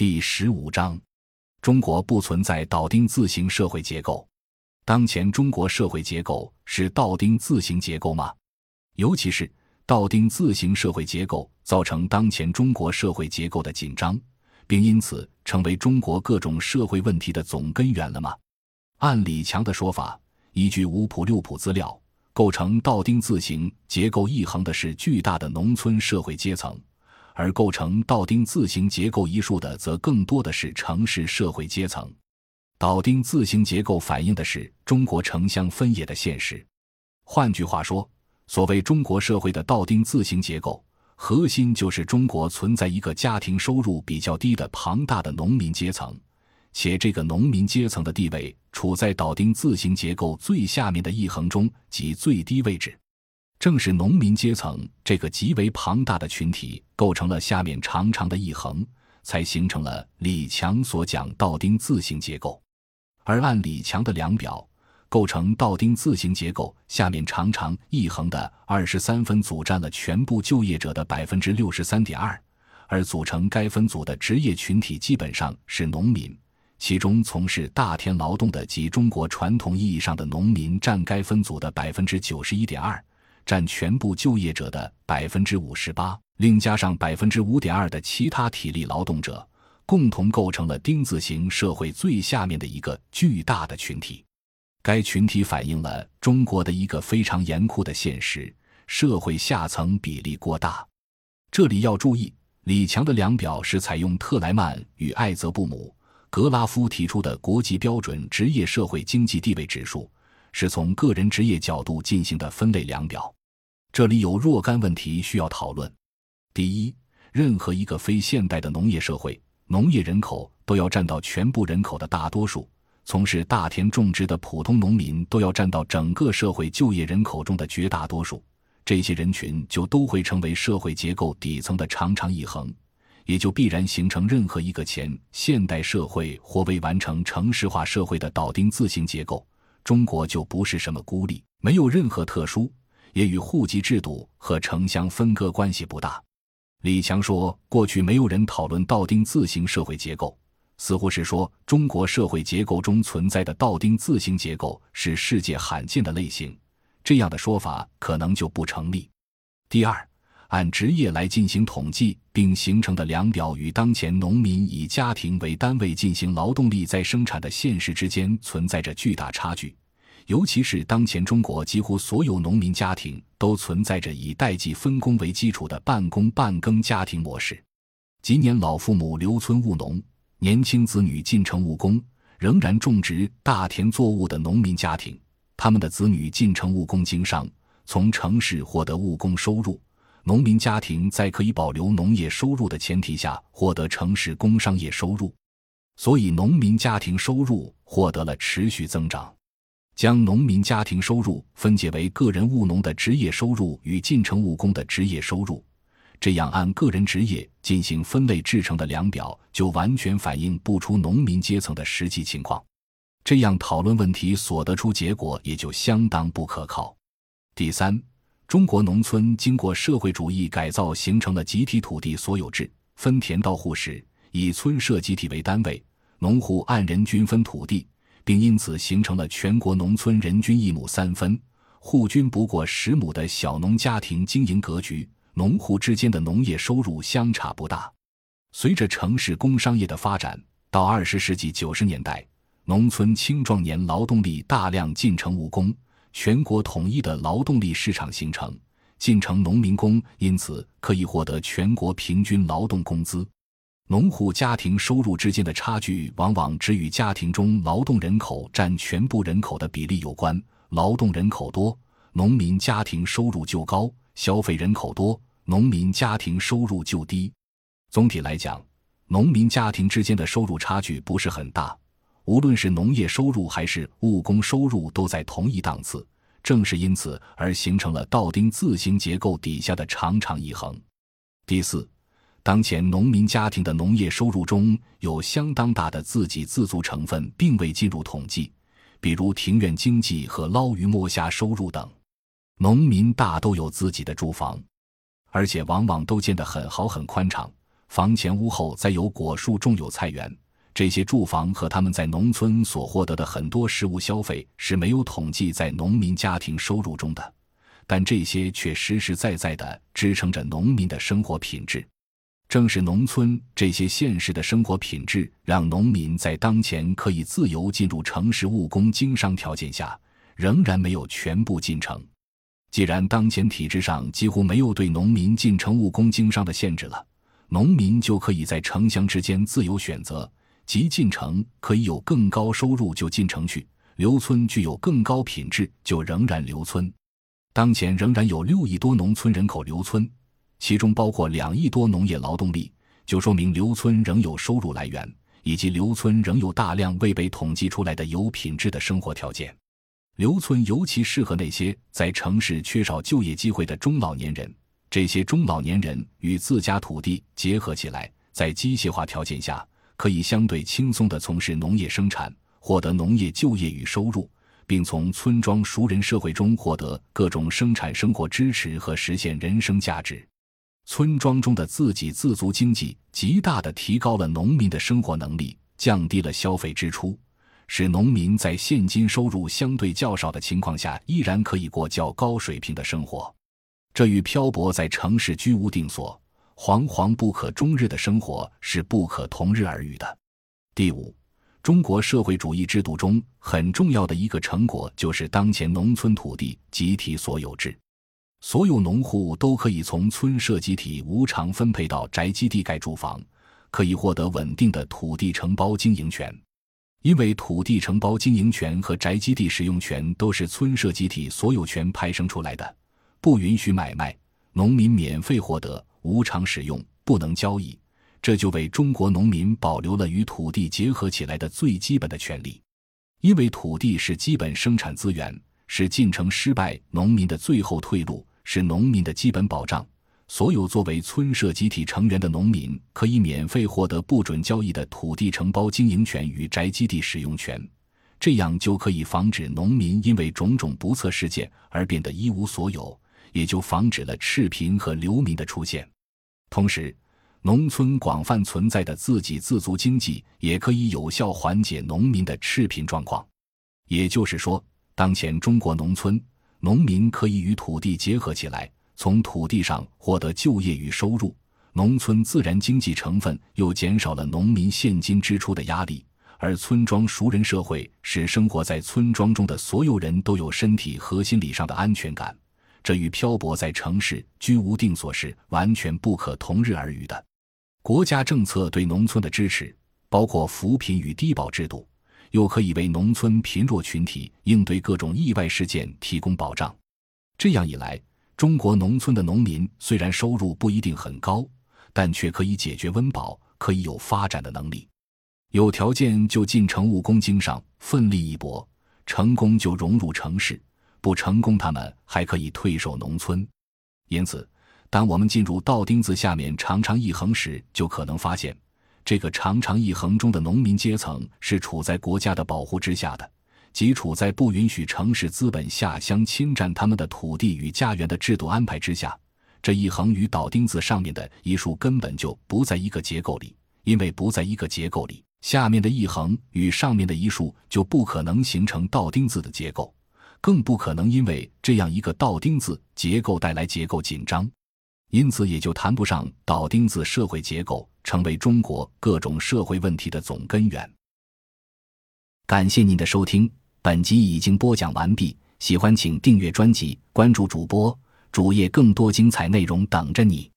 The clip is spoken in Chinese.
第十五章：中国不存在倒丁字形社会结构。当前中国社会结构是倒丁字形结构吗？尤其是倒丁字形社会结构造成当前中国社会结构的紧张，并因此成为中国各种社会问题的总根源了吗？按李强的说法，依据五普六普资料。构成倒丁字形结构一横的是巨大的农村社会阶层，而构成倒丁字形结构一竖的则更多的是城市社会阶层。倒丁字形结构反映的是中国城乡分野的现实。换句话说，所谓中国社会的倒丁字形结构，核心就是中国存在一个家庭收入比较低的庞大的农民阶层。且这个农民阶层的地位处在倒丁字形结构最下面的一横中，即最低位置。正是农民阶层这个极为庞大的群体，构成了下面长长的一横，才形成了李强所讲倒丁字形结构。而按李强的量表，构成倒丁字形结构下面长长一横的二十三分组占了全部就业者的百分之六十三点二，而组成该分组的职业群体基本上是农民。其中从事大田劳动的及中国传统意义上的农民占该分组的百分之九十一点二，占全部就业者的百分之五十八，另加上百分之五点二的其他体力劳动者，共同构成了丁字形社会最下面的一个巨大的群体。该群体反映了中国的一个非常严酷的现实：社会下层比例过大。这里要注意，李强的量表是采用特莱曼与艾泽布姆。格拉夫提出的国际标准职业社会经济地位指数，是从个人职业角度进行的分类量表。这里有若干问题需要讨论。第一，任何一个非现代的农业社会，农业人口都要占到全部人口的大多数；从事大田种植的普通农民都要占到整个社会就业人口中的绝大多数。这些人群就都会成为社会结构底层的长长一横。也就必然形成任何一个前现代社会或未完成城市化社会的倒丁字形结构。中国就不是什么孤立，没有任何特殊，也与户籍制度和城乡分割关系不大。李强说，过去没有人讨论倒丁字形社会结构，似乎是说中国社会结构中存在的倒丁字形结构是世界罕见的类型。这样的说法可能就不成立。第二。按职业来进行统计并形成的量表，与当前农民以家庭为单位进行劳动力再生产的现实之间存在着巨大差距。尤其是当前中国几乎所有农民家庭都存在着以代际分工为基础的半工半耕家庭模式，今年老父母留村务农，年轻子女进城务工，仍然种植大田作物的农民家庭，他们的子女进城务工经商，从城市获得务工收入。农民家庭在可以保留农业收入的前提下，获得城市工商业收入，所以农民家庭收入获得了持续增长。将农民家庭收入分解为个人务农的职业收入与进城务工的职业收入，这样按个人职业进行分类制成的量表，就完全反映不出农民阶层的实际情况。这样讨论问题所得出结果也就相当不可靠。第三。中国农村经过社会主义改造，形成了集体土地所有制，分田到户时以村社集体为单位，农户按人均分土地，并因此形成了全国农村人均一亩三分，户均不过十亩的小农家庭经营格局。农户之间的农业收入相差不大。随着城市工商业的发展，到二十世纪九十年代，农村青壮年劳动力大量进城务工。全国统一的劳动力市场形成，进城农民工因此可以获得全国平均劳动工资。农户家庭收入之间的差距，往往只与家庭中劳动人口占全部人口的比例有关。劳动人口多，农民家庭收入就高；消费人口多，农民家庭收入就低。总体来讲，农民家庭之间的收入差距不是很大。无论是农业收入还是务工收入，都在同一档次。正是因此而形成了倒丁字形结构底下的长长一横。第四，当前农民家庭的农业收入中有相当大的自给自足成分，并未进入统计，比如庭院经济和捞鱼摸虾收入等。农民大都有自己的住房，而且往往都建得很好很宽敞，房前屋后栽有果树，种有菜园。这些住房和他们在农村所获得的很多食物消费是没有统计在农民家庭收入中的，但这些却实实在在地支撑着农民的生活品质。正是农村这些现实的生活品质，让农民在当前可以自由进入城市务工经商条件下，仍然没有全部进城。既然当前体制上几乎没有对农民进城务工经商的限制了，农民就可以在城乡之间自由选择。即进城可以有更高收入就进城去，留村具有更高品质就仍然留村。当前仍然有六亿多农村人口留村，其中包括两亿多农业劳动力，就说明留村仍有收入来源，以及留村仍有大量未被统计出来的有品质的生活条件。留村尤其适合那些在城市缺少就业机会的中老年人，这些中老年人与自家土地结合起来，在机械化条件下。可以相对轻松地从事农业生产，获得农业就业与收入，并从村庄熟人社会中获得各种生产生活支持和实现人生价值。村庄中的自给自足经济，极大地提高了农民的生活能力，降低了消费支出，使农民在现金收入相对较少的情况下，依然可以过较高水平的生活。这与漂泊在城市居无定所。惶惶不可终日的生活是不可同日而语的。第五，中国社会主义制度中很重要的一个成果就是当前农村土地集体所有制，所有农户都可以从村社集体无偿分配到宅基地盖住房，可以获得稳定的土地承包经营权。因为土地承包经营权和宅基地使用权都是村社集体所有权派生出来的，不允许买卖，农民免费获得。无偿使用不能交易，这就为中国农民保留了与土地结合起来的最基本的权利。因为土地是基本生产资源，是进城失败农民的最后退路，是农民的基本保障。所有作为村社集体成员的农民可以免费获得不准交易的土地承包经营权与宅基地使用权，这样就可以防止农民因为种种不测事件而变得一无所有。也就防止了赤贫和流民的出现，同时，农村广泛存在的自给自足经济也可以有效缓解农民的赤贫状况。也就是说，当前中国农村农民可以与土地结合起来，从土地上获得就业与收入，农村自然经济成分又减少了农民现金支出的压力，而村庄熟人社会使生活在村庄中的所有人都有身体和心理上的安全感。这与漂泊在城市居无定所是完全不可同日而语的。国家政策对农村的支持，包括扶贫与低保制度，又可以为农村贫弱群体应对各种意外事件提供保障。这样一来，中国农村的农民虽然收入不一定很高，但却可以解决温饱，可以有发展的能力。有条件就进城务工经商，奋力一搏，成功就融入城市。不成功，他们还可以退守农村。因此，当我们进入倒钉子下面长长一横时，就可能发现，这个长长一横中的农民阶层是处在国家的保护之下的，即处在不允许城市资本下乡侵占他们的土地与家园的制度安排之下。这一横与倒钉子上面的一竖根本就不在一个结构里，因为不在一个结构里，下面的一横与上面的一竖就不可能形成倒钉子的结构。更不可能因为这样一个倒钉子结构带来结构紧张，因此也就谈不上倒钉子社会结构成为中国各种社会问题的总根源。感谢您的收听，本集已经播讲完毕。喜欢请订阅专辑，关注主播主页，更多精彩内容等着你。